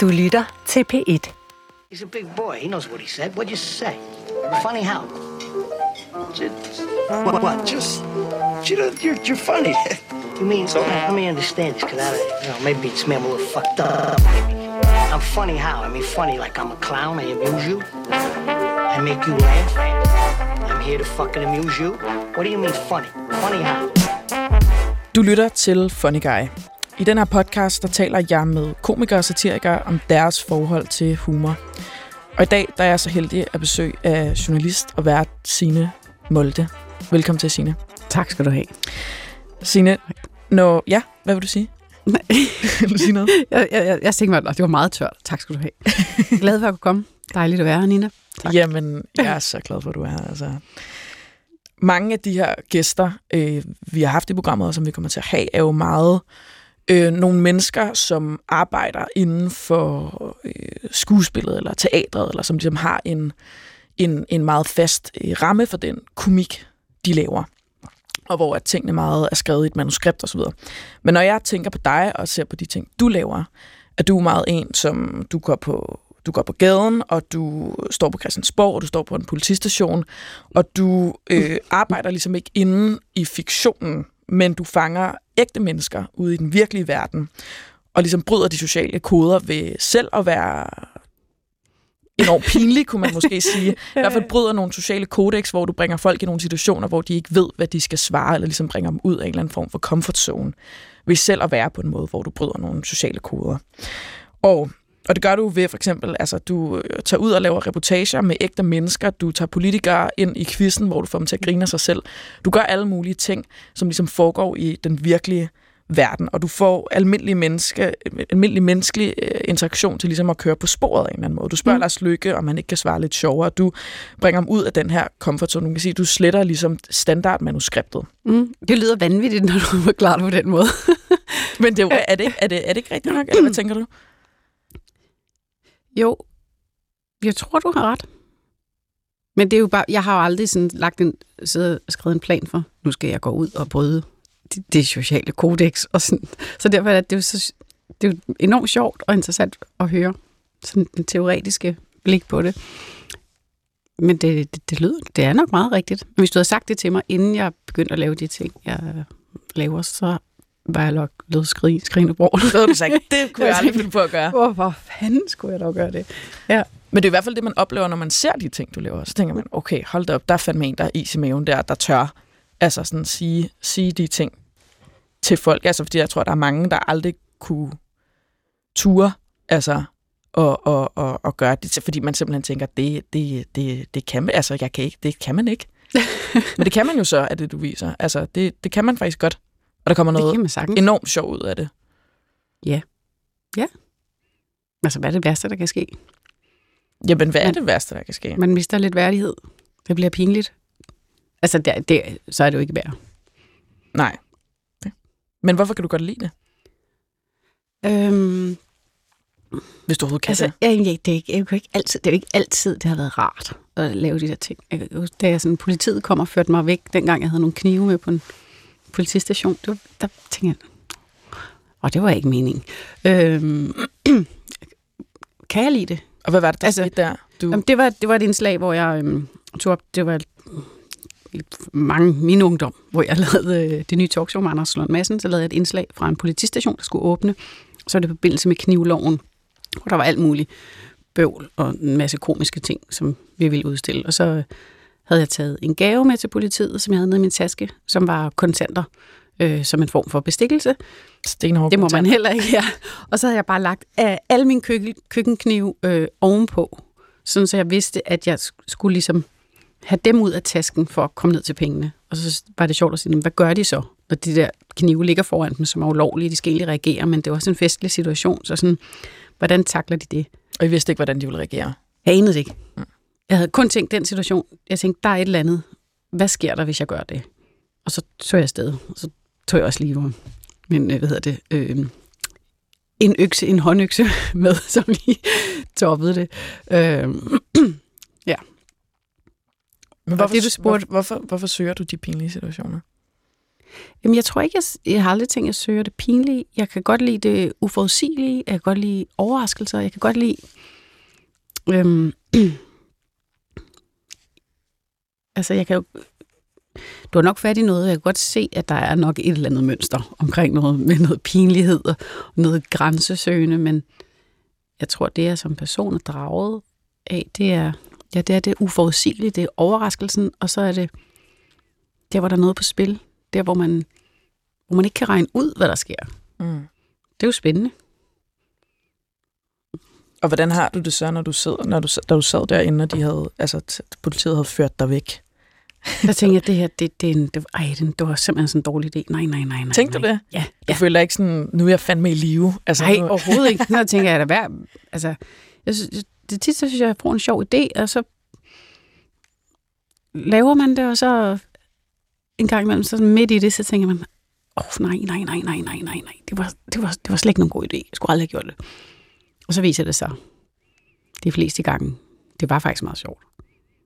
Du lytter til P1. He's a big boy. He knows what he said. What'd you say? Funny how? Just, what, what? Just, you know, you're, you're funny. you mean, so, let me understand this, because I, you know, maybe it's me, I'm a little fucked up. I'm funny how? I mean, funny like I'm a clown, I amuse you. I make you laugh. I'm here to fucking amuse you. What do you mean funny? Funny how? Du lytter til Funny Guy. I den her podcast, der taler jeg med komikere og satirikere om deres forhold til humor. Og i dag, der er jeg så heldig at besøge af journalist og vært Sine Molde. Velkommen til, Sine. Tak skal du have. Sine, når... Ja, hvad vil du sige? Nej. vil du sige noget? Jeg, jeg, jeg, jeg tænkte mig, at det var meget tørt. Tak skal du have. Glad for at kunne komme. Dejligt at være her, Nina. Tak. Jamen, jeg er så glad for, at du er her. Altså. Mange af de her gæster, øh, vi har haft i programmet, og som vi kommer til at have, er jo meget øh, Øh, nogle mennesker, som arbejder inden for øh, skuespillet eller teatret, eller som ligesom har en, en, en meget fast øh, ramme for den komik, de laver. Og hvor at tingene meget er skrevet i et manuskript osv. Men når jeg tænker på dig og ser på de ting, du laver, er du meget en, som du går på du går på gaden, og du står på Christiansborg, og du står på en politistation, og du øh, arbejder ligesom ikke inde i fiktionen, men du fanger ægte mennesker ude i den virkelige verden, og ligesom bryder de sociale koder ved selv at være enormt pinlig, kunne man måske sige. I hvert fald bryder nogle sociale kodex, hvor du bringer folk i nogle situationer, hvor de ikke ved, hvad de skal svare, eller ligesom bringer dem ud af en eller anden form for comfort zone, ved selv at være på en måde, hvor du bryder nogle sociale koder. Og og det gør du ved for eksempel, altså du øh, tager ud og laver reportager med ægte mennesker, du tager politikere ind i quizzen, hvor du får dem til at grine af sig selv. Du gør alle mulige ting, som ligesom foregår i den virkelige verden, og du får almindelig, menneske, almindelig menneskelig øh, interaktion til ligesom at køre på sporet af en eller anden måde. Du spørger mm. Lars Lykke, om han ikke kan svare lidt sjovere. Du bringer ham ud af den her comfort zone. Du kan sige, du sletter ligesom standardmanuskriptet. Mm. Det lyder vanvittigt, når du forklarer det på den måde. Men det er, er, det, er, det, er det ikke rigtigt nok, eller hvad tænker du? Jo, jeg tror, du har ret. Men det er jo bare, jeg har jo aldrig sådan lagt en, siddet og skrevet en plan for, nu skal jeg gå ud og bryde det, det sociale kodex. Og sådan. Så derfor er det, jo så, det er jo enormt sjovt og interessant at høre sådan den teoretiske blik på det. Men det, det, det, lyder, det er nok meget rigtigt. Men hvis du havde sagt det til mig, inden jeg begyndte at lave de ting, jeg laver, så var jeg nok lød skrig, skrigende bror. Det havde du sagt, det kunne jeg aldrig finde på at gøre. Hvorfor fanden skulle jeg dog gøre det? Ja. Men det er i hvert fald det, man oplever, når man ser de ting, du laver. Så tænker man, okay, hold da op, der er fandme en, der er is i maven der, der tør altså sådan sige, sige de ting til folk. Altså, fordi jeg tror, der er mange, der aldrig kunne ture, altså, og, og, og, og gøre det, fordi man simpelthen tænker, det, det, det, det kan man, altså, jeg kan ikke, det kan man ikke. Men det kan man jo så, at det du viser. Altså, det, det kan man faktisk godt. Og der kommer noget enormt sjov ud af det. Ja. Ja. Altså, hvad er det værste, der kan ske? Jamen, hvad er det værste, der kan ske? Man mister lidt værdighed. Det bliver pinligt. Altså, det, det, så er det jo ikke værd. Nej. Okay. Men hvorfor kan du godt lide det? Øhm, Hvis du overhovedet kan altså, det. Ja, det, er ikke, det, er ikke altid, det er jo ikke altid, det har været rart at lave de der ting. Jeg, da jeg sådan, politiet kom og førte mig væk, dengang jeg havde nogle knive med på en politistation, det var, der tænkte jeg, og det var ikke meningen. Øhm, kan jeg lide det? Og hvad var det, der altså, der? Du... Jamen, det, var, det var et indslag, hvor jeg øhm, tog op, det var mange min ungdom, hvor jeg lavede øh, det nye talkshow med Anders Lund Madsen, så lavede jeg et indslag fra en politistation, der skulle åbne. Så var det på forbindelse med knivloven, hvor der var alt muligt bøvl og en masse komiske ting, som vi ville udstille. Og så havde jeg taget en gave med til politiet, som jeg havde nede i min taske, som var kontanter øh, som en form for bestikkelse. Stenhård det må man heller ikke, ja. Og så havde jeg bare lagt af alle mine køkken, køkkenknive øh, ovenpå, sådan så jeg vidste, at jeg skulle ligesom have dem ud af tasken for at komme ned til pengene. Og så var det sjovt at sige, hvad gør de så, når de der knive ligger foran dem, som er ulovlige? De skal egentlig reagere, men det var også en festlig situation, så sådan, hvordan takler de det? Og I vidste ikke, hvordan de ville reagere? Jeg anede det ikke. Mm. Jeg havde kun tænkt den situation. Jeg tænkte, der er et eller andet. Hvad sker der, hvis jeg gør det? Og så tog jeg afsted. Og så tog jeg også lige men, øh, hvad hedder det, øh, en økse, en håndøkse med, som lige toppede det. Øh, ja. Men hvorfor, det, du spurgte, hvorfor, hvorfor søger du de pinlige situationer? Jamen, jeg tror ikke, jeg, jeg har aldrig tænkt, at jeg søger det pinlige. Jeg kan godt lide det uforudsigelige. Jeg kan godt lide overraskelser. Jeg kan godt lide... Øhm, altså, jeg kan jo... Du har nok fat i noget. Jeg kan godt se, at der er nok et eller andet mønster omkring noget med noget pinlighed og noget grænsesøgende, men jeg tror, det er som person er draget af, det er, ja, det er det uforudsigelige, det er overraskelsen, og så er det der, hvor der er noget på spil. Der, hvor man, hvor man ikke kan regne ud, hvad der sker. Mm. Det er jo spændende. Og hvordan har du det så, når du sidder, når du, da du sad derinde, og de havde, altså, politiet havde ført dig væk? Der tænkte jeg, det her, det, det, er en, det, ej, det, det var simpelthen sådan en dårlig idé. Nej, nej, nej, nej. Tænkte du nej. det? Ja. Du ja. føler ikke sådan, nu er jeg fandme i live? Altså, Nej, nu, overhovedet ikke. Nå, tænker jeg, da hver, altså, jeg synes, det tit, så synes jeg, jeg får en sjov idé, og så laver man det, og så en gang imellem, så midt i det, så tænker man, åh, oh, nej, nej, nej, nej, nej, nej, nej, det var, det, var, det var slet ikke nogen god idé. Jeg skulle aldrig have gjort det. Og så viser det sig, de fleste gange, det var faktisk meget sjovt.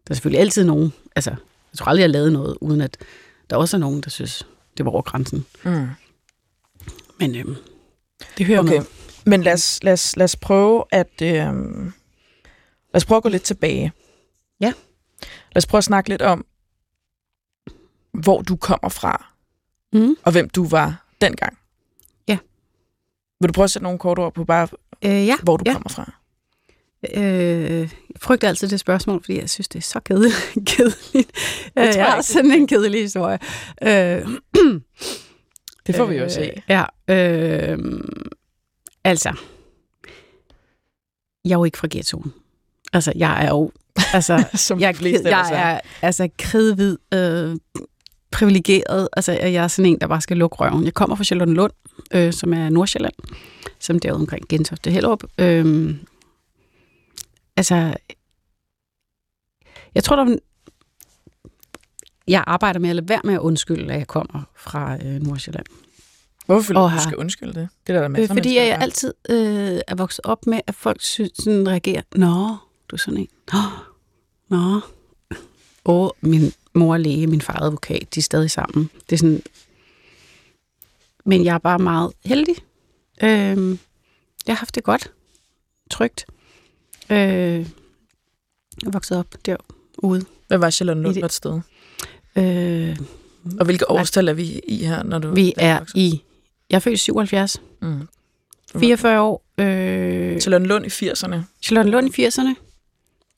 Der er selvfølgelig altid nogen, altså, jeg tror aldrig, jeg har lavet noget, uden at der også er nogen, der synes, det var over grænsen. mm. Men øhm, det hører Okay. med. Men lad os, lad os, lad os prøve at... Øh, lad os prøve at gå lidt tilbage. Ja. Lad os prøve at snakke lidt om, hvor du kommer fra, Mm. og hvem du var dengang. Ja. Vil du prøve at sætte nogle kort ord på bare, Øh, ja. hvor du ja. kommer fra? Øh, jeg frygter altid det spørgsmål, fordi jeg synes, det er så kedeligt. kedeligt. Øh, jeg jeg har sådan en kedelig historie. Øh, Det får vi jo se. Ja, øh, altså, jeg er jo ikke fra ghettoen. Altså, jeg er jo, altså, Som jeg, jeg er. er altså kridhvid, øh, privilegeret. Altså, jeg er sådan en, der bare skal lukke røven. Jeg kommer fra Charlottenlund, øh, som er Nordsjælland, som derude omkring Gentofte Hellerup. Øh, altså, jeg tror, der er- jeg arbejder med at lade være med at undskylde, at jeg kommer fra øh, Nordsjælland. Hvorfor føler du, Og du har- skal undskylde det? Det er der, der Øh, masser af fordi jeg der gør. altid øh, er vokset op med, at folk synes, sådan reagerer, Nå, du er sådan en. Nå, nå. Og min mor er læge, min far er advokat, de er stadig sammen. Det er sådan... Men jeg er bare meget heldig. Øh, jeg har haft det godt. Trygt. Øh, jeg er vokset op derude. Hvad var Charlotte Lund for et sted? Øh, Og hvilke årstal er vi i her, når du... vi er voksede? i... Jeg er født i 77. Mm. 44 år. Øh, Charlotte Lund i 80'erne. Charlotte Lund i 80'erne.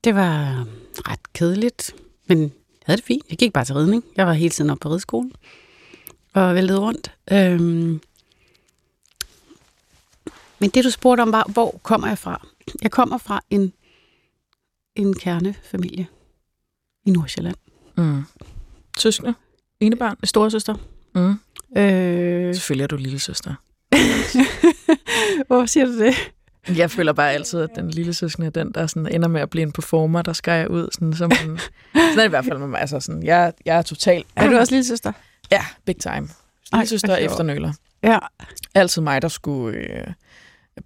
Det var ret kedeligt, men havde det fint. Jeg gik bare til ridning. Jeg var hele tiden oppe på rideskolen og væltede rundt. Øhm. Men det, du spurgte om, var, hvor kommer jeg fra? Jeg kommer fra en, en kernefamilie i Nordsjælland. Mm. Søskende? Ene barn? Storesøster. Mm. Øh. Selvfølgelig er du lille søster. Hvorfor siger du det? Jeg føler bare altid, at den lille søskende er den, der sådan ender med at blive en performer, der skærer ud. Sådan, som en, sådan er det i hvert fald med mig. Altså sådan, jeg, jeg er totalt... Er du også lille søster? Ja, big time. Lille søster efternøler. Ja. Altid mig, der skulle øh,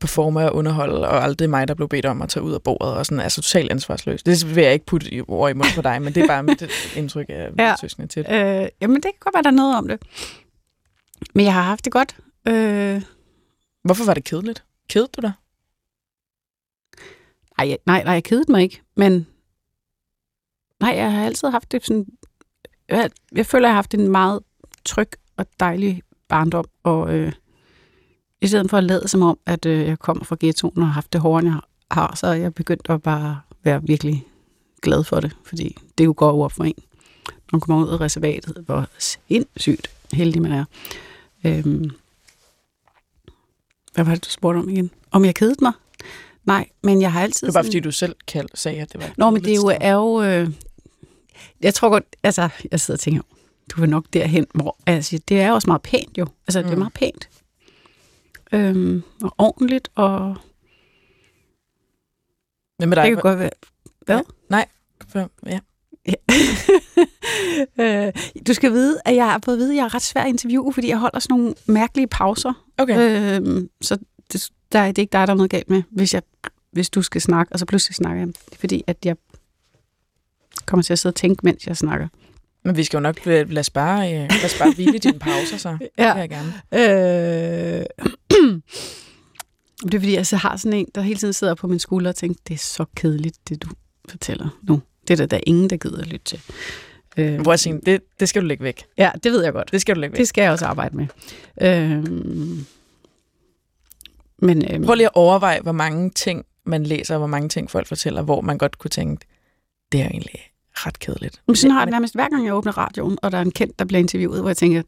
performe og underholde, og aldrig mig, der blev bedt om at tage ud af bordet, og sådan, altså totalt ansvarsløs. Det vil jeg ikke putte i ord i munden på dig, men det er bare mit indtryk af Ja. ja. søskende til. Øh, jamen, det kan godt være, der er noget om det. Men jeg har haft det godt. Øh, Hvorfor var det kedeligt? Kedede du dig? Ej, jeg- nej, nej, jeg kedede mig ikke. Men nej, jeg har altid haft det sådan... Jeg, jeg føler, jeg har haft en meget tryg og dejlig barndom. Og øh, i stedet for at lade som om, at øh, jeg kommer fra ghettoen og har haft det hårdere, jeg har, så er jeg begyndt at bare være virkelig glad for det. Fordi det jo går over op for en. Når man kommer ud af reservatet, hvor sindssygt heldig man er. Øhm, hvad var det, du spurgte om igen? Om jeg kedede mig? Nej, men jeg har altid... Det var bare, sådan- fordi du selv kald, sagde, at det var Nå, men det er jo, er jo øh, jeg tror godt, altså, jeg sidder og tænker, du vil nok derhen, hvor, altså, det er også meget pænt jo. Altså, mm. det er Mm. meget pænt. Øhm, og ordentligt, og Men med det dig, kan godt være... Hvad? for, ja. øh, du skal vide, at jeg har fået at vide, at jeg er ret svær at interviewe, fordi jeg holder sådan nogle mærkelige pauser. Okay. Øhm, så det, der, er- det er ikke dig, der er noget galt med, hvis, jeg, hvis du skal snakke, og så pludselig snakker jeg. Det er fordi, at jeg kommer til at sidde og tænke, mens jeg snakker. Men vi skal jo nok lade lade os bare, øh, lade os bare hvile dine pauser, så. Ja. Det vil jeg gerne. Øh, det er fordi, jeg så har sådan en, der hele tiden sidder på min skulder og tænker, det er så kedeligt, det du fortæller nu. Det er der, der er ingen, der gider at lytte til. Øh, Hvor jeg siger, det, det skal du lægge væk. ja, det ved jeg godt. Det skal du lægge væk. Det skal jeg også arbejde med. Øh, men øh, Prøv lige at overveje, hvor mange ting man læser, og hvor mange ting folk fortæller, hvor man godt kunne tænke, det er egentlig ret kedeligt. Men sådan har jeg det nærmest hver gang, jeg åbner radioen, og der er en kendt, der bliver interviewet, hvor jeg tænker,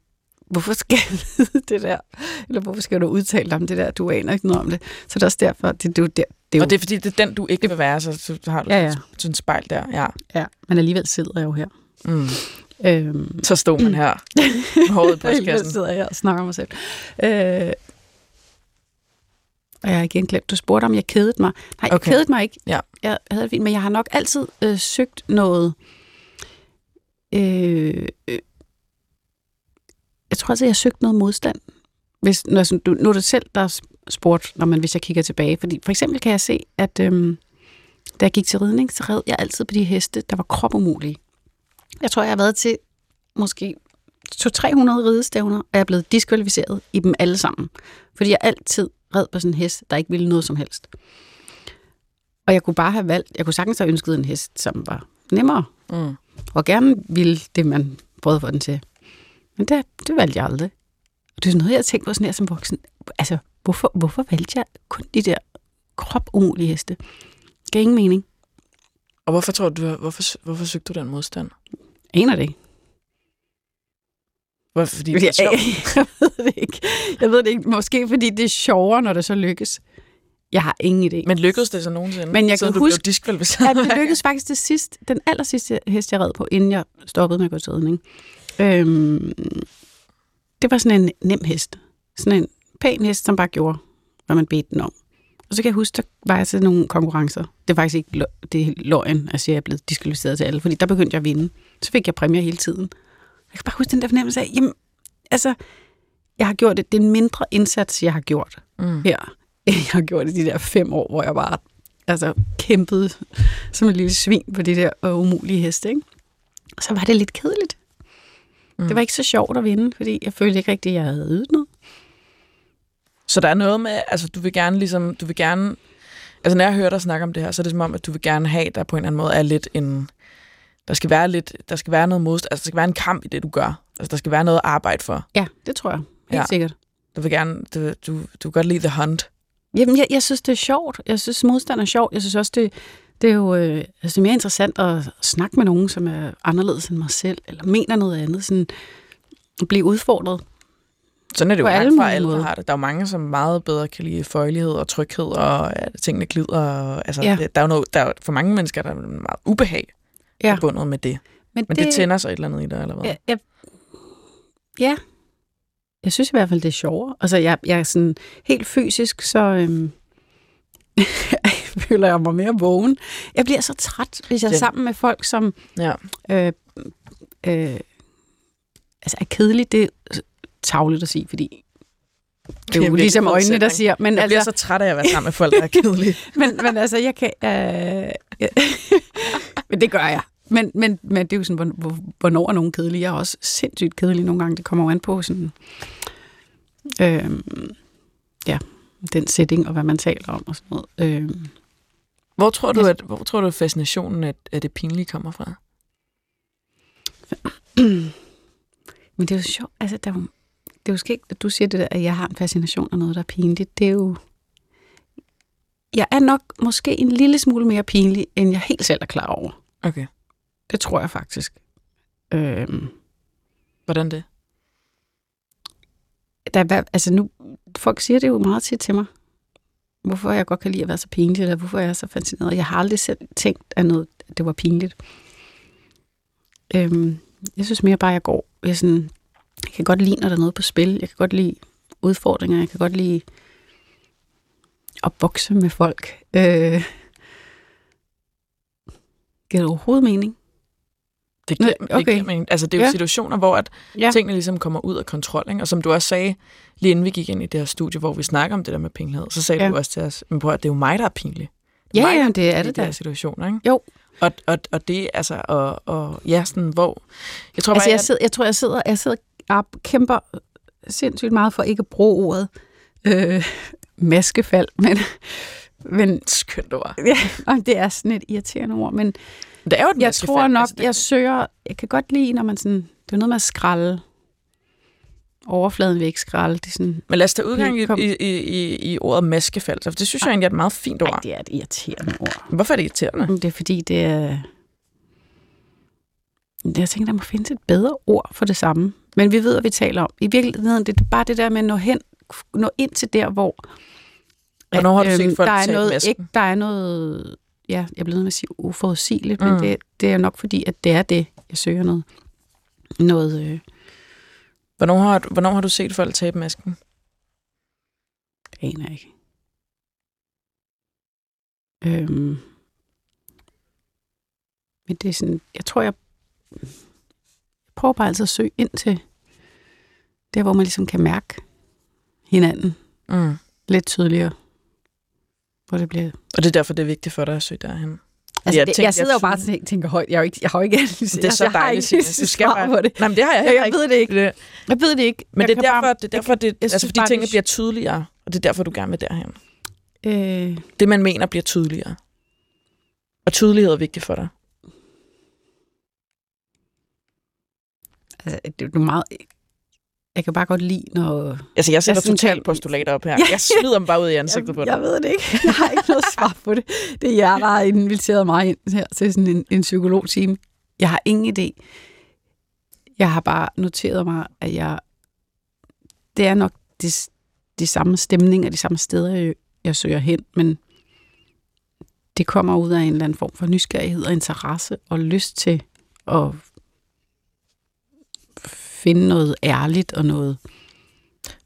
hvorfor skal jeg det der? Eller hvorfor skal du udtale dig om det der? Du aner ikke noget om det. Så det er også derfor, det, det, det er jo, Og det er fordi, det er den, du ikke vil være, så, så har du Ja, ja. sådan en spejl der. Ja. ja, men alligevel sidder jeg jo her. Mm. Øhm, Så stod man her med håret i alligevel brystkassen. sidder jeg her og snakker mig selv. Øh, og jeg har igen glemt, du spurgte om jeg kedede mig. Nej, jeg Okay. kedede mig ikke. Ja. Jeg havde det fint, men jeg har nok altid øh, søgt noget... Øh, øh, jeg tror altid, jeg har søgt noget modstand. Hvis, når, sådan, du, nu er det selv, der spurgt, når man, hvis jeg kigger tilbage. Fordi for eksempel kan jeg se, at øhm, da jeg gik til ridning, så red jeg altid på de heste, der var kropumulige. Jeg tror, jeg har været til måske 200-300 ridestævner, og jeg er blevet diskvalificeret i dem alle sammen. Fordi jeg altid red på sådan en hest, der ikke ville noget som helst. Og jeg kunne bare have valgt, jeg kunne sagtens have ønsket en hest, som var nemmere, Mm. og gerne ville det, man prøvede for den til. Men det, det valgte jeg aldrig. Og det er sådan noget, jeg har tænkt på sådan her som voksen. Altså, hvorfor, hvorfor valgte jeg kun de der kropumulige heste? Det gav ingen mening. Og hvorfor tror du, hvorfor, hvorfor søgte du den modstand? Aner det ikke. Hvorfor, fordi det Jeg, er sjovt. jeg ved det ikke. Jeg ved det ikke. Måske fordi det er sjovere, når det så lykkes. Jeg har ingen idé. Men lykkedes det så nogensinde? Men jeg kan huske-? Ja, det lykkedes faktisk til sidst. Den aller sidste hest, jeg red på, inden jeg stoppede med at gå til ridning. Øhm, det var sådan en nem hest. Sådan en pæn hest, som bare gjorde, hvad man bedte den om. Og så kan jeg huske, der var jeg til nogle konkurrencer. Det er faktisk ikke lø- det er løgn, at jeg er blevet diskvalificeret til alle, fordi der begyndte jeg at vinde. Så fik jeg præmier hele tiden. Jeg kan bare huske den der fornemmelse af, jamen, altså, jeg har gjort det. Det er en mindre indsats, jeg har gjort Mm. her, end jeg har gjort i de der fem år, hvor jeg bare altså, kæmpede som en lille svin på de der øh, umulige heste. Ikke? Så var det lidt kedeligt. Mm. Det var ikke så sjovt at vinde, fordi jeg følte ikke rigtigt, at jeg havde ydet noget. Så der er noget med, altså du vil gerne ligesom, du vil gerne, altså når jeg hører dig snakke om det her, så er det som om, at du vil gerne have, der på en eller anden måde er lidt en, der skal være lidt, der skal være noget modstand, altså der skal være en kamp i det, du gør. Altså der skal være noget at arbejde for. Ja, det tror jeg. Helt Ja. sikkert. Du vil gerne, du, du, du kan godt lide the hunt. Jamen, jeg, jeg synes, det er sjovt. Jeg synes, modstand er sjovt. Jeg synes også, det, det er jo øh, altså, det er mere interessant at snakke med nogen, som er anderledes end mig selv, eller mener noget andet. Sådan, blive udfordret. Sådan er det jo langt fra alle, har det. Der er jo mange, som meget bedre kan lide føjelighed og tryghed, og at tingene glider. Og, altså, Ja. der er jo noget, der er, for mange mennesker der er meget ubehag Ja. forbundet med det. Men det, det tænder sig et eller andet i dig, eller hvad? Ja, jeg, ja. Jeg synes i hvert fald, det er sjovere. Altså, jeg, jeg er sådan helt fysisk, så øhm, føler jeg mig mere vågen. Jeg bliver så træt, hvis jeg er sammen med folk, som Ja. øh, øh, altså er kedeligt. Det er tavligt at sige, fordi det er jo ligesom øjnene, der siger. Men, Jeg bliver altså, så træt af at være sammen med folk, der er kedelige. men, men altså, jeg kan... Øh, ja. men det gør jeg. Men, men, men det er jo sådan, hvor- hvor- hvornår er nogen kedelige? Jeg er også sindssygt kedelig nogle gange. Det kommer jo an på sådan... Øh, ja, den setting og hvad man taler om og sådan noget. Øh, Hvor tror du, at, hvor tror du, at fascinationen af, af det pinlige kommer fra? Men det er jo sjovt, altså der er jo, det er jo skægt, at du siger det der, at jeg har en fascination af noget, der er pinligt. Det er jo... Jeg er nok måske en lille smule mere pinlig, end jeg helt selv er klar over. Okay. Det tror jeg faktisk. Øhm, Hvordan det? der er, altså nu, folk siger det jo meget tit til mig. Hvorfor jeg godt kan lide at være så pinlig, eller hvorfor jeg er så fascineret. Jeg har aldrig selv tænkt, at, noget, at det var pinligt. Øhm, jeg synes mere bare, at jeg går. Jeg, sådan, jeg kan godt lide, når der er noget på spil. Jeg kan godt lide udfordringer. Jeg kan godt lide at bokse med folk. Øh, giver det overhovedet mening? Det giver, okay. det giver mening. Altså, det er jo Ja. situationer, hvor at Ja. tingene ligesom kommer ud af kontrol. Ikke? Og som du også sagde, lige inden vi gik ind i det her studie, hvor vi snakker om det der med pinlighed, så sagde Ja. du også til os, men prøv at det er jo mig, der er pinlig. Det er Ja, mig, ja, der det er det de her da. situationer. Ikke? Jo. Og, og, og det, altså, og, og ja, sådan, hvor... Jeg tror Altså, bare, jeg, sidder, jeg tror, jeg sidder, jeg sidder og kæmper sindssygt meget for ikke at bruge ordet øh, maskefald, men, men skønt ord. ja, og det er sådan et irriterende ord, men Det er jo et jeg tror nok, altså, jeg søger, jeg kan godt lide, når man sådan, det er noget med at skralde overfladen væk, skralde, det er sådan, Men lad os tage udgang i, i, i, i, ordet maskefald, for det synes jeg egentlig er et meget fint ord. det er et irriterende ord. Hvorfor er det irriterende? Det er fordi, det er... Jeg tænker, der må findes et bedre ord for det samme. Men vi ved, hvad vi taler om. I virkeligheden, det er bare det der med at nå, hen, nå ind til der, hvor... Hvornår har du set folk der er noget, ikke, der er noget... Ja, jeg bliver nødt med at sige uforudsigeligt. Mm. men det, det er nok fordi, at det er det, jeg søger noget. Noget... Øh, Hvornår har, hvornår har du set folk tabe masken? det aner jeg ikke. Øhm, men det er sådan, jeg tror, jeg, jeg prøver bare altid at søge ind til der, hvor man ligesom kan mærke hinanden Mm. lidt tydeligere. Hvor det bliver... Og det er derfor, det er vigtigt for dig at søge derhen. Altså, Jeg det, tænker, jeg sidder jo jeg bare og tænker, tænker højt. Jeg har jo ikke, jeg har jo ikke analyseret. Det er så jeg har dejligt, ikke. Du skal svar bare- på det. Nej, men det har jeg Jeg, jeg ikke. ved det ikke. Det, Jeg ved det ikke. men jeg det er derfor, bare- det er derfor, det, altså, synes fordi bare, tingene bliver tydeligere, og det er derfor, du gerne vil derhen. Øh, Det, man mener, bliver tydeligere. Og tydelighed er vigtigt for dig. altså, det er jo meget... Jeg kan bare godt lide, når... Altså, jeg sætter totalt kan- postulater op her. Ja. Jeg smider dem bare ud i ansigtet på jeg, dig. jeg ved det ikke. Jeg har ikke noget svar på det. Det er jer, der har inviteret mig ind her til sådan en, en psykologteam. Jeg har ingen idé. Jeg har bare noteret mig, at jeg... Det er nok de, de samme stemninger, de samme steder, jeg, jeg søger hen, men det kommer ud af en eller anden form for nysgerrighed og interesse og lyst til at finde noget ærligt og noget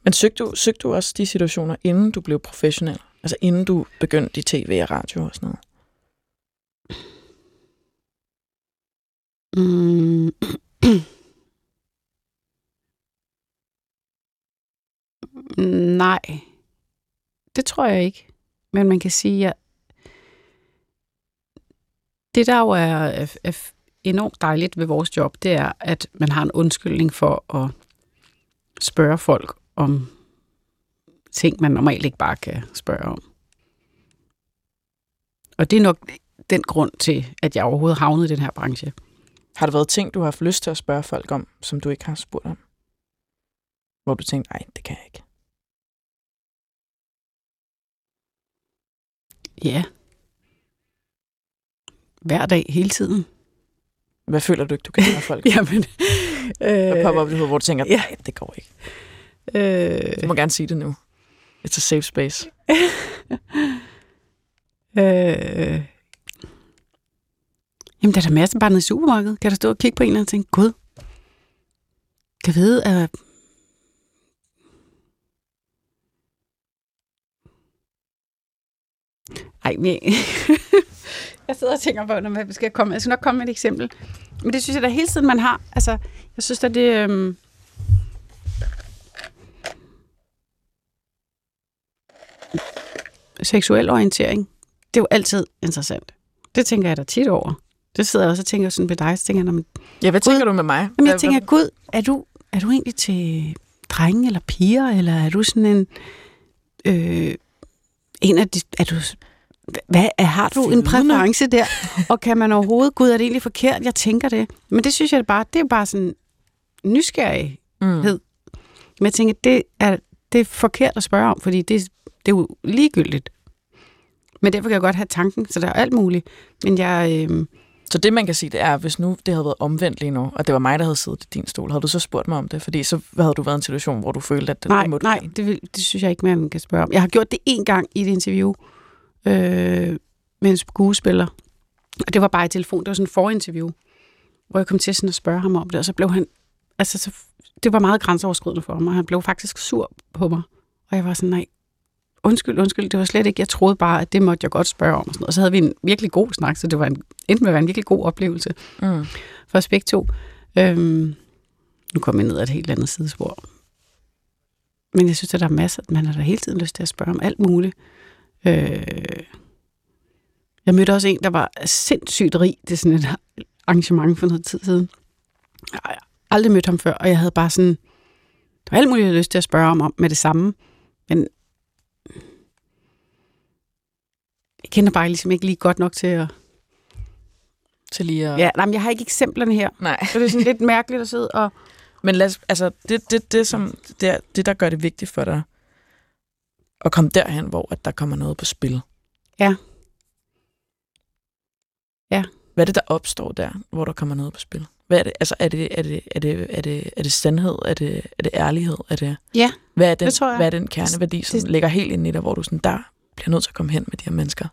Men søgte du, søgte du også de situationer, inden du blev professionel? Altså inden du begyndte i tv og radio og sådan noget? Mm. Nej, det tror jeg ikke. Men man kan sige, at det der jo er, er, er enormt dejligt ved vores job, det er, at man har en undskyldning for at spørge folk om ting, man normalt ikke bare kan spørge om. Og det er nok den grund til, at jeg overhovedet havnede i den her branche. Har der været ting, du har haft lyst til at spørge folk om, som du ikke har spurgt om? Hvor du tænkte, nej, det kan jeg ikke. Ja. Hver dag, hele tiden. Hvad føler du ikke, du kan spørge folk? Jamen, Hvad øh, popper op i dit hoved, hvor du tænker, ja. nej, det går ikke. øh, Du må gerne sige det nu. It's a safe space. øh, jamen, der er der masser bare nede i supermarkedet. Kan der stå og kigge på en eller anden og tænke, gud, kan vide, at Ej, men jeg sidder og tænker på, når jeg skal komme. Jeg skal nok komme med et eksempel. Men det synes jeg da hele tiden, man har. Altså, jeg synes da, det... Øhm, seksuel orientering, det er jo altid interessant. Det tænker jeg da tit over. Det sidder jeg også og tænker sådan ved dig, så tænker jeg, "Nå, men Ja, hvad tænker du med mig? Jamen, jeg tænker, gud, er du, er du egentlig til drenge eller piger, eller er du sådan en, øh, en af de, er du, hvad, er, har du en præference der? Og kan man overhovedet, gud, er det egentlig forkert? Jeg tænker det. Men det synes jeg bare, det er bare sådan nysgerrig. Mm. Men jeg tænker, det er, det er forkert at spørge om, fordi det, det er jo ligegyldigt. Men derfor kan jeg godt have tanken, så der er alt muligt. Men jeg, øh, Så det, man kan sige, det er, hvis nu det havde været omvendt lige nu, og det var mig, der havde siddet i din stol, havde du så spurgt mig om det? Fordi så havde du været i en situation, hvor du følte, at det, Nej, må du nej gerne. det, vil, det synes jeg ikke, man kan spørge om. Jeg har gjort det en gang i et interview øh, med en skuespiller. Og det var bare i telefon. Det var sådan en forinterview, hvor jeg kom til sådan at spørge ham om det. Og så blev han... Altså, så, det var meget grænseoverskridende for ham, og han blev faktisk sur på mig. Og jeg var sådan, nej, undskyld, undskyld, det var slet ikke... Jeg troede bare, at det måtte jeg godt spørge om. Og, sådan noget. og så havde vi en virkelig god snak, så det var en, endte med at være en virkelig god oplevelse Mm. for os begge to. Øhm, nu kommer jeg ned ad et helt andet sidespor. Men jeg synes, at der er masser, man har da hele tiden lyst til at spørge om alt muligt. Øh, Jeg mødte også en, der var sindssygt rig. Det er sådan et arrangement for noget tid siden. Jeg har aldrig mødt ham før, og jeg havde bare sådan... Der var alt muligt, jeg havde lyst til at spørge om, om med det samme. Men jeg kender bare ligesom ikke lige godt nok til at... Til lige at... Ja, nej, men jeg har ikke eksemplerne her. Nej. Så det er sådan lidt mærkeligt at sidde og... Men lad os, altså, det, det, det, som, det, det, der gør det vigtigt for dig, at komme derhen, hvor at der kommer noget på spil. Ja. Ja. Hvad er det, der opstår der, hvor der kommer noget på spil? Hvad er det? Altså, er det, er det, er det, er det, er det sandhed? Er det, er det ærlighed? Er det, Ja, hvad, er den, det tror jeg. hvad er den kerneværdi, som Det- ligger helt inde i dig, hvor du sådan, der bliver nødt til at komme hen med de her mennesker?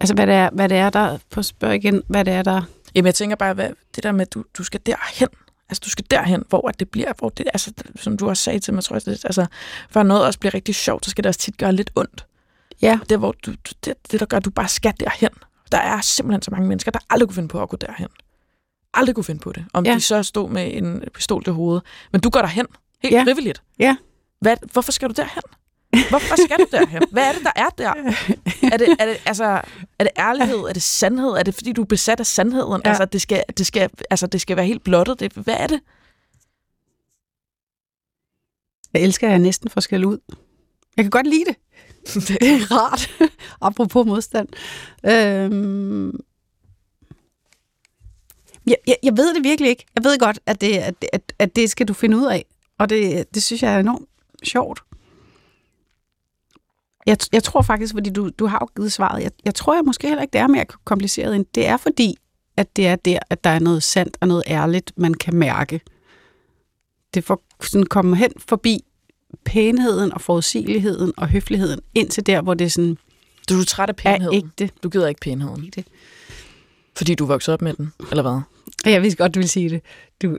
altså hvad det er, hvad det er der... På spørg igen, hvad det er, der... Jamen, jeg tænker bare, hvad, det der med, at du, du skal derhen. Altså, du skal derhen, hvor at det bliver, hvor det, altså, som du også sagde til mig, tror jeg, det, altså, for noget også bliver rigtig sjovt, så skal det også tit gøre lidt ondt. Ja. Det, hvor du, det, det, der gør, at du bare skal derhen. Der er simpelthen så mange mennesker, der aldrig kunne finde på at gå derhen. Aldrig kunne finde på det. Om Ja. de så stod med en pistol til hovedet. Men du går derhen. Helt ja. frivilligt. Ja. Hvad, hvorfor skal du derhen? Hvorfor skal du derhen? Hvad er det, der er der? Er det, er det, altså, er det ærlighed? Er det sandhed? Er det, fordi du er besat af sandheden? Ja. Altså, det skal, det, skal, altså, det skal være helt blottet. Det, hvad er det? Jeg elsker, at jeg næsten får skæld ud. Jeg kan godt lide det. Det er rart. Apropos modstand. Øhm... Jeg, jeg, jeg ved det virkelig ikke. Jeg ved godt, at det, at, at, at det skal du finde ud af. Og det, det synes jeg er enormt sjovt. Jeg, jeg tror faktisk, fordi du, du har jo givet svaret, jeg, jeg tror jeg måske heller ikke, det er mere kompliceret end det er fordi, at det er der, at der er noget sandt og noget ærligt, man kan mærke. Det får sådan komme hen forbi pænheden og forudsigeligheden og høfligheden ind til der, hvor det sådan Du er træt af er pænheden. ægte. Du gider ikke pænheden. Ikke det? Fordi du er vokset op med den, eller hvad? Jeg vidste godt, du ville sige det. Du.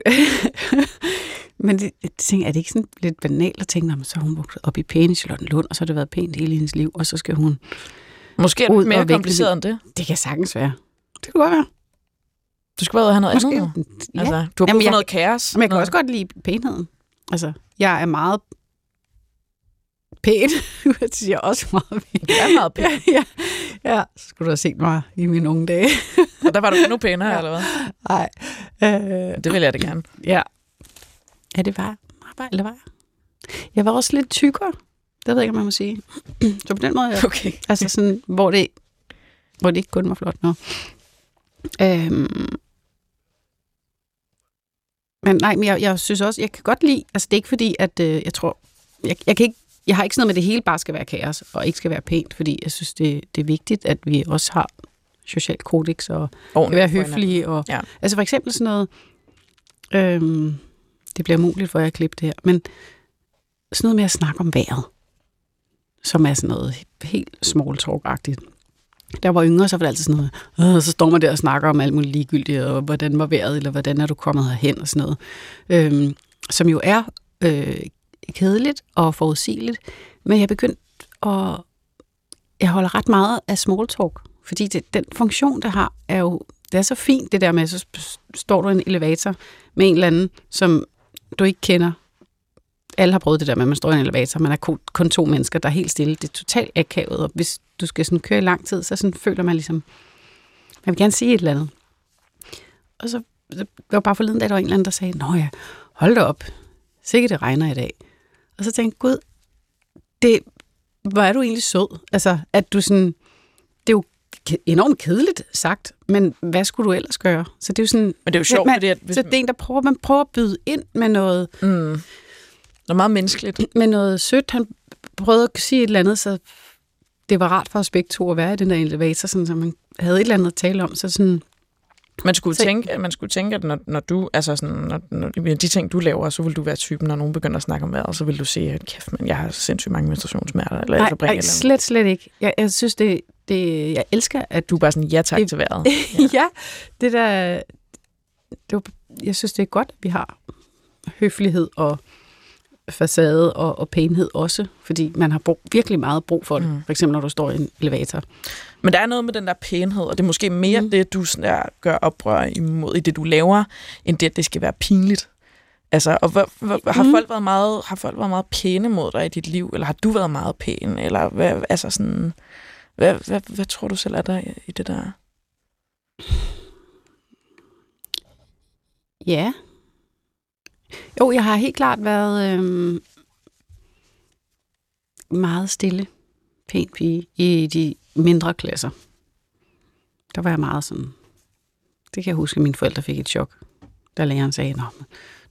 Men det, det tænker, jeg, er det ikke sådan lidt banalt at tænke, "Nå, men så hun vokset op i pæne Charlottenlund, og så har det været pænt hele hendes liv, og så skal hun... Måske er det mere kompliceret end det. Det kan sagtens være. Det kan godt være. Du skal bare have noget Måske. andet. Ja. Altså, du har brug for jeg- noget kaos. men jeg kan noget. også godt lide pænheden. Altså, jeg er meget pæn. Jeg siger også meget pæn. Du er meget pæn. Ja, ja, ja. Så skulle du have set mig i mine unge dage. Og der var du endnu pænere, ja. eller hvad? Nej. Øh, Det vil jeg da gerne. Ja. Ja, det var jeg. Eller var jeg? Var også lidt tykkere. Det ved jeg ikke, om man må sige. Så på den måde, ja. Okay. altså sådan, hvor det, hvor det ikke kun var flot. Nå. Øhm. Men nej, men jeg, jeg synes også, jeg kan godt lide, altså det er ikke fordi, at øh, jeg tror, jeg, jeg kan ikke, jeg har ikke sådan noget med, at det hele bare skal være kaos, og ikke skal være pænt, fordi jeg synes, det, det er vigtigt, at vi også har social kodex og Ordentligt være høflige. Og, Ja. Altså for eksempel sådan noget, øhm, det bliver muligt for jer at klippe det her, men sådan noget med at snakke om vejret, som er sådan noget helt small talk-agtigt. Var yngre, så var det altid sådan noget, øh, så står man der og snakker om alt muligt ligegyldigt, og hvordan var vejret, eller hvordan er du kommet herhen, og sådan noget. Øhm, som jo er øh, kedeligt og forudsigeligt, men jeg er begyndt at... Jeg holder ret meget af small talk, fordi det, den funktion, det har, er jo... Det er så fint, det der med, så står du i en elevator med en eller anden, som du ikke kender. Alle har prøvet det der med, at man står i en elevator, man er kun, kun to mennesker, der er helt stille. Det er totalt akavet, og hvis du skal sådan køre i lang tid, så sådan føler man ligesom, man vil gerne sige et eller andet. Og så det var bare forleden dag, der var en eller anden, der sagde, Nå ja, hold da op, sikkert det regner i dag. Og så tænkte jeg, gud, det, hvor er du egentlig sød. Altså, at du sådan, det er jo enormt kedeligt sagt, men hvad skulle du ellers gøre? Så det er jo sådan, Men det er jo sjovt, man, fordi at, hvis, så det er en, der prøver, man prøver at byde ind med noget, mm, noget meget menneskeligt. med noget sødt. Han prøvede at sige et eller andet, så det var rart for os begge to at være i den der elevator, sådan, så man havde et eller andet at tale om. Så sådan, Man skulle, Så- tænke, man skulle tænke, at når, når du, altså sådan, når, når, de ting, du laver, så vil du være typen, når nogen begynder at snakke om vejret, så vil du sige, at kæft, men jeg har sindssygt mange menstruationssmerter, eller nej, nej, slet, slet ikke. Jeg, jeg synes, det, det, jeg elsker, at Du er bare sådan, ja tak Det- til vejret. ja. ja, det der, det var, jeg synes, det er godt, at vi har høflighed og facade og, og pænhed også, fordi man har brug, virkelig meget brug for det. Mm. Mm. For eksempel, når du står i en elevator. Men der er noget med den der pænhed, og det er måske mere mm. Mm. det, du sådan gør oprør imod i det, du laver, end det, at det skal være pinligt. Altså, og hvor, hvor, har, Mhm. folk været meget, har folk været meget pæne mod dig i dit liv, eller har du været meget pæn, eller hvad, altså sådan, hvad, hvad, hvad tror du selv er der i, i det der? Ja. Jo, jeg har helt klart været øhm, meget stille, pæn pige i de mindre klasser. Der var jeg meget sådan... Det kan jeg huske, at mine forældre fik et chok, da læreren sagde, Nå,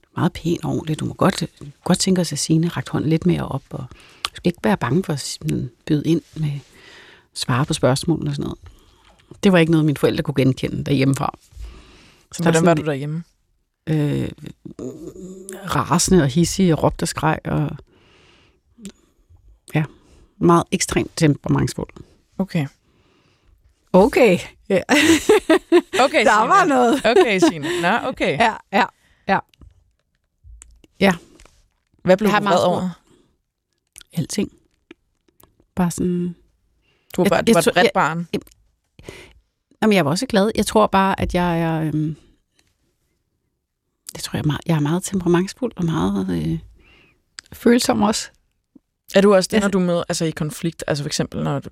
du er meget pæn og ordentlig. Du må godt, du må godt tænke os at Signe rakt hånden lidt mere op, og du skal ikke være bange for at byde ind med svare på spørgsmål og sådan noget. Det var ikke noget, mine forældre kunne genkende derhjemmefra. Så der Hvordan var du derhjemme? Øh, rasende og hissige og råbte og skreg og ja, meget ekstremt temperamentsfuld. Okay. Okay. Ja. Okay, Der Signe. var noget. Okay, Signe. Nå, okay. Ja, ja. Hvad blev Jeg har du meget vred over? Alting. Bare sådan... Du var, Jeg- bare, du jeg var et tror- bredt jeg- barn. Jamen, jeg var også glad. Jeg tror bare, at jeg er... Øhm, jeg tror, jeg meget, jeg er meget temperamentsfuld og meget øh, følsom også. Er du også det, når du møder altså i konflikt, altså for eksempel når du,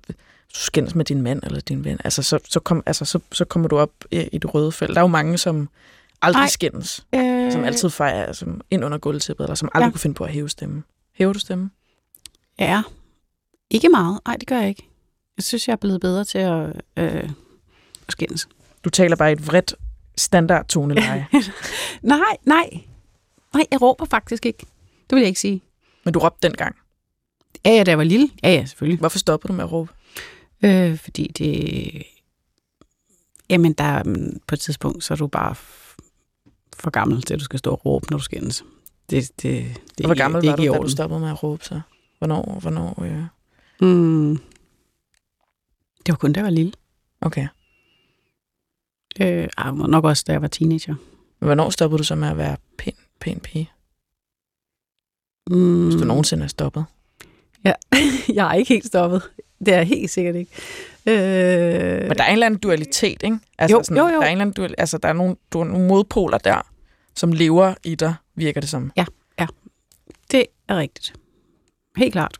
skændes med din mand eller din ven, altså så, så, kom, altså, så, så kommer du op i, det røde felt. Der er jo mange, som aldrig Nej. skændes, Øh, som altid fejrer altså, ind under gulvtæppet, eller som aldrig Ja. kunne finde på at hæve stemmen. Hæver du stemmen? Ja. Ikke meget. Nej, det gør jeg ikke. Jeg synes, jeg er blevet bedre til at, øh, skændes. Du taler bare et vredt standard toneleje. Nej, nej. Nej, jeg råber faktisk ikke. Det vil jeg ikke sige. Men du råbte dengang. Ja, ja, da jeg var lille. Ja, ja, selvfølgelig. Hvorfor stoppede du med at råbe? Øh, fordi det... Jamen, der på et tidspunkt, så er du bare for gammel til, at du skal stå og råbe, når du skændes. Det, det, det, Og hvor gammel var det er du, da du stoppede med at råbe så? Hvornår? hvornår øh... Mm. Det var kun, da jeg var lille. Okay. Øh, ej, nok også, da jeg var teenager. Men hvornår stoppede du så med at være pæn, pæn pige? Mm. Hvis du nogensinde er stoppet. jeg er ikke helt stoppet. Det er helt sikkert ikke. Øh, Men der er en eller anden dualitet, ikke? Altså, Jo, jo, jo. Der er en eller anden dual, altså, der er nogle, du nogle modpoler der, som lever i dig, virker det som. Det er rigtigt. Helt klart.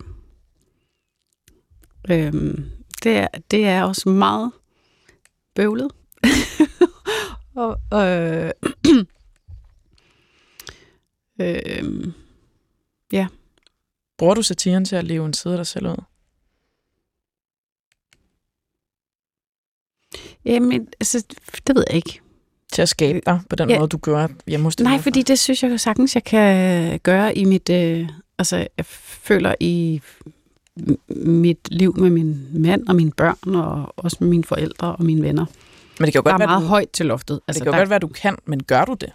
Øhm, det, er, det er også meget bøvlet. og, øh, øhm, Bruger du satiren til at leve en side af dig selv ud? jamen, altså, det ved jeg ikke. Til at skabe dig på den Ja. måde, du gør hjemme hos dig? Nej, fordi det synes jeg sagtens, jeg kan gøre i mit... Øh, altså, jeg føler i mit liv med min mand og mine børn, og også med mine forældre og mine venner. Men det kan jo Der godt er være, meget du, højt til loftet. det Altså, kan jo der, godt være, du kan, men gør du det?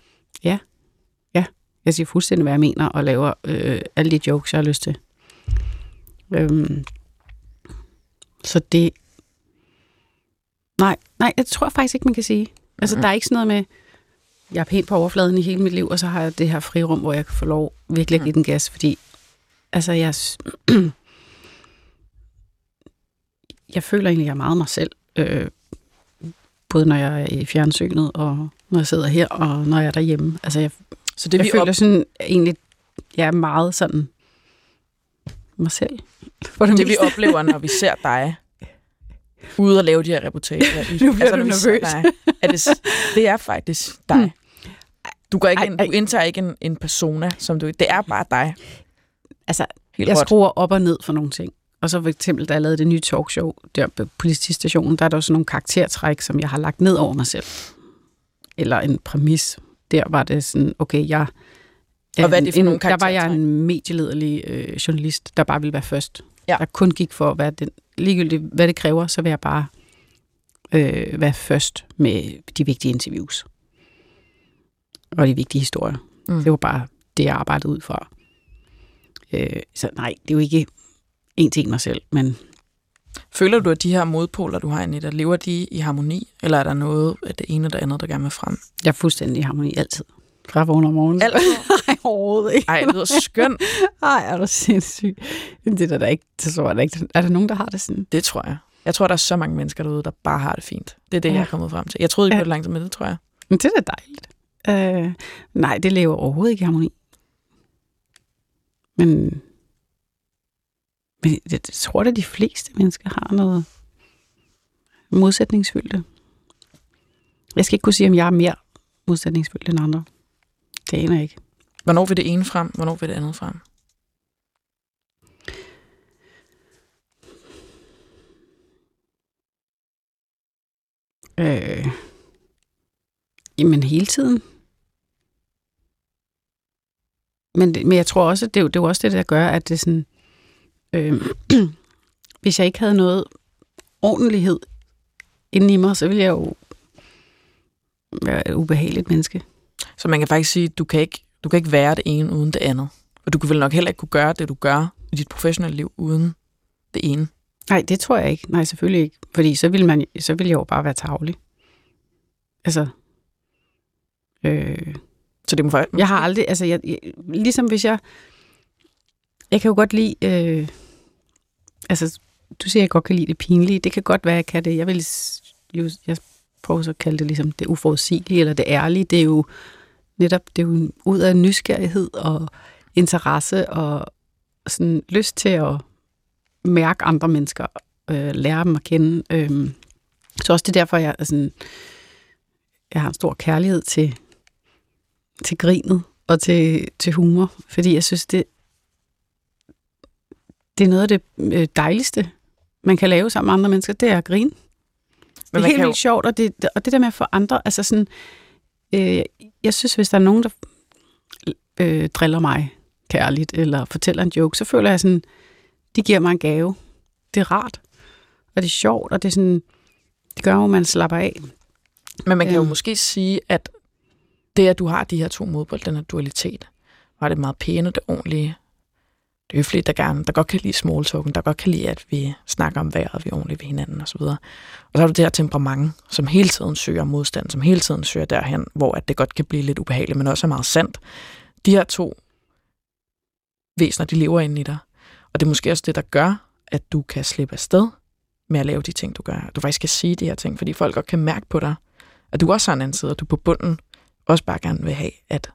Jeg siger fuldstændig, hvad jeg mener, og laver øh, alle de jokes, jeg har lyst til. Øhm, så det... Nej, nej, jeg tror faktisk ikke, man kan sige. Altså, Mhm. der er ikke sådan noget med, jeg er pænt på overfladen i hele mit liv, og så har jeg det her frirum, hvor jeg kan få lov virkelig at give den gas, fordi altså, jeg, jeg føler egentlig, at jeg er meget mig selv. Øh, både når jeg er i fjernsynet, og når jeg sidder her, og når jeg er derhjemme. Altså, jeg Så det, det, vi jeg føler op, sådan egentlig, jeg er meget sådan mig selv. For det, det, vi oplever, når vi ser dig ude og lave de her reportager. I, Nu bliver du vi ser nervøs. Dig, er det, det er faktisk dig. Du, går ikke Ej, ind, ej. du indtager ikke en, en persona, som du... Det er bare dig. Altså, Helt jeg råt. skruer op og ned for nogle ting. Og så for eksempel, da jeg lavede det nye talkshow der på politistationen, der er der også nogle karaktertræk, som jeg har lagt ned over mig selv. Eller en præmis. Der var det sådan, okay, jeg... Og hvad er det for en, nogle Der var jeg en medielederlig øh, journalist, der bare ville være først. Ja. Der kun gik for, hvad den, ligegyldigt hvad det kræver, så vil jeg bare øh, være først med de vigtige interviews. Og de vigtige historier. Mm. Det var bare det, jeg arbejdede ud fra. Øh, så nej, det er jo ikke en til en mig selv, men Føler du, at de her modpoler, du har inde i dig, lever de i harmoni? Eller er der noget af det ene og det andet, der gerne vil frem? jeg er fuldstændig i harmoni altid. Fra vågner om morgenen. Altid? Nej, overhovedet ikke. Ej, det lyder skønt. Ej, er du sindssyg. Det er der, der ikke, det tror jeg ikke. Er der nogen, der har det sådan? Det tror jeg. Jeg tror, der er så mange mennesker derude, der bare har det fint. Det er det, Ja. jeg er kommet frem til. Jeg troede ikke Ja. det langt, men det tror jeg. Men det er da dejligt. Øh, nej, det lever overhovedet ikke i harmoni. Men, men jeg, tror, at de fleste mennesker har noget modsætningsfyldte. Jeg skal ikke kunne sige, om jeg er mere modsætningsfyldt end andre. Det aner jeg ikke. Hvornår vil det ene frem? Hvornår vil det andet frem? Øh, jamen hele tiden. Men, men jeg tror også, at det, er jo- det er jo også det, der gør, at det sådan... Øh, hvis jeg ikke havde noget ordentlighed inde i mig, så ville jeg jo være et ubehageligt menneske. Så man kan faktisk sige, at du kan ikke, du kan ikke være det ene uden det andet. Og du kan vel nok heller ikke kunne gøre det, du gør i dit professionelle liv uden det ene. Nej, det tror jeg ikke. Nej, selvfølgelig ikke. Fordi så ville, man, så ville jeg jo bare være tavlig. Altså... Øh, Så det må faktisk... Jeg har aldrig, altså jeg, jeg, ligesom hvis jeg, jeg kan jo godt lide, øh, altså du siger, jeg godt kan lide det pinlige, det kan godt være, jeg kan det, jeg vil jo, jeg prøver så at kalde det ligesom det uforudsigelige, eller det ærlige, det er jo netop, det er jo ud af nysgerrighed og interesse og sådan lyst til at mærke andre mennesker, øh, lære dem at kende. Øh, så også det er derfor, jeg, altså, sådan, jeg har en stor kærlighed til til grinet og til, til humor, fordi jeg synes, det, det er noget af det øh, dejligste, man kan lave sammen med andre mennesker, det er at grine. Det er helt kan jo- vildt sjovt, og det, og det der med at få andre, altså sådan, øh, jeg synes, hvis der er nogen, der øh, driller mig kærligt, eller fortæller en joke, så føler jeg sådan, de giver mig en gave. Det er rart, og det er sjovt, og det er sådan, det gør jo, at man slapper af. Men man kan jo Øhm. måske sige, at det, at du har de her to modpol, den her dualitet, var det meget pæne, det ordentlige, det høflige, der, gerne, der godt kan lide small talken, der godt kan lide, at vi snakker om vejret, vi er ordentligt ved hinanden osv. Og så har du det her temperament, som hele tiden søger modstand, som hele tiden søger derhen, hvor at det godt kan blive lidt ubehageligt, men også er meget sandt. De her to væsener, de lever inde i dig. Og det er måske også det, der gør, at du kan slippe afsted med at lave de ting, du gør. Du faktisk kan sige de her ting, fordi folk godt kan mærke på dig, at du også har en anden side, og du på bunden også bare gerne vil have, at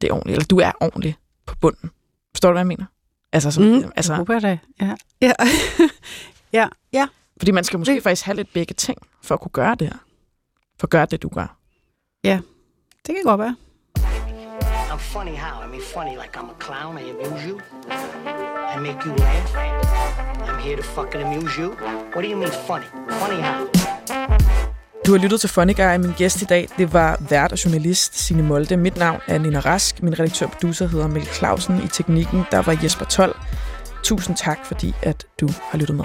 det er ordentligt. Eller du er ordentlig på bunden. Forstår du, hvad jeg mener? Altså, som, Mm, altså, jeg håber det. Ja. Ja. ja. ja. fordi man skal måske Det- faktisk have lidt begge ting, for at kunne gøre det her. For at gøre det, du gør. Det kan godt være. I'm funny how? I mean, funny like I'm a clown. I amuse you. I make you laugh. I'm here to fucking amuse you. What do you mean funny? Funny how? Du har lyttet til Funny Guy. Min gæst i dag, det var vært og journalist Signe Molde. Mit navn er Nina Rask. Min redaktør og producer hedder Mel Clausen. I teknikken, der var Jesper Tol. Tusind tak, fordi at du har lyttet med.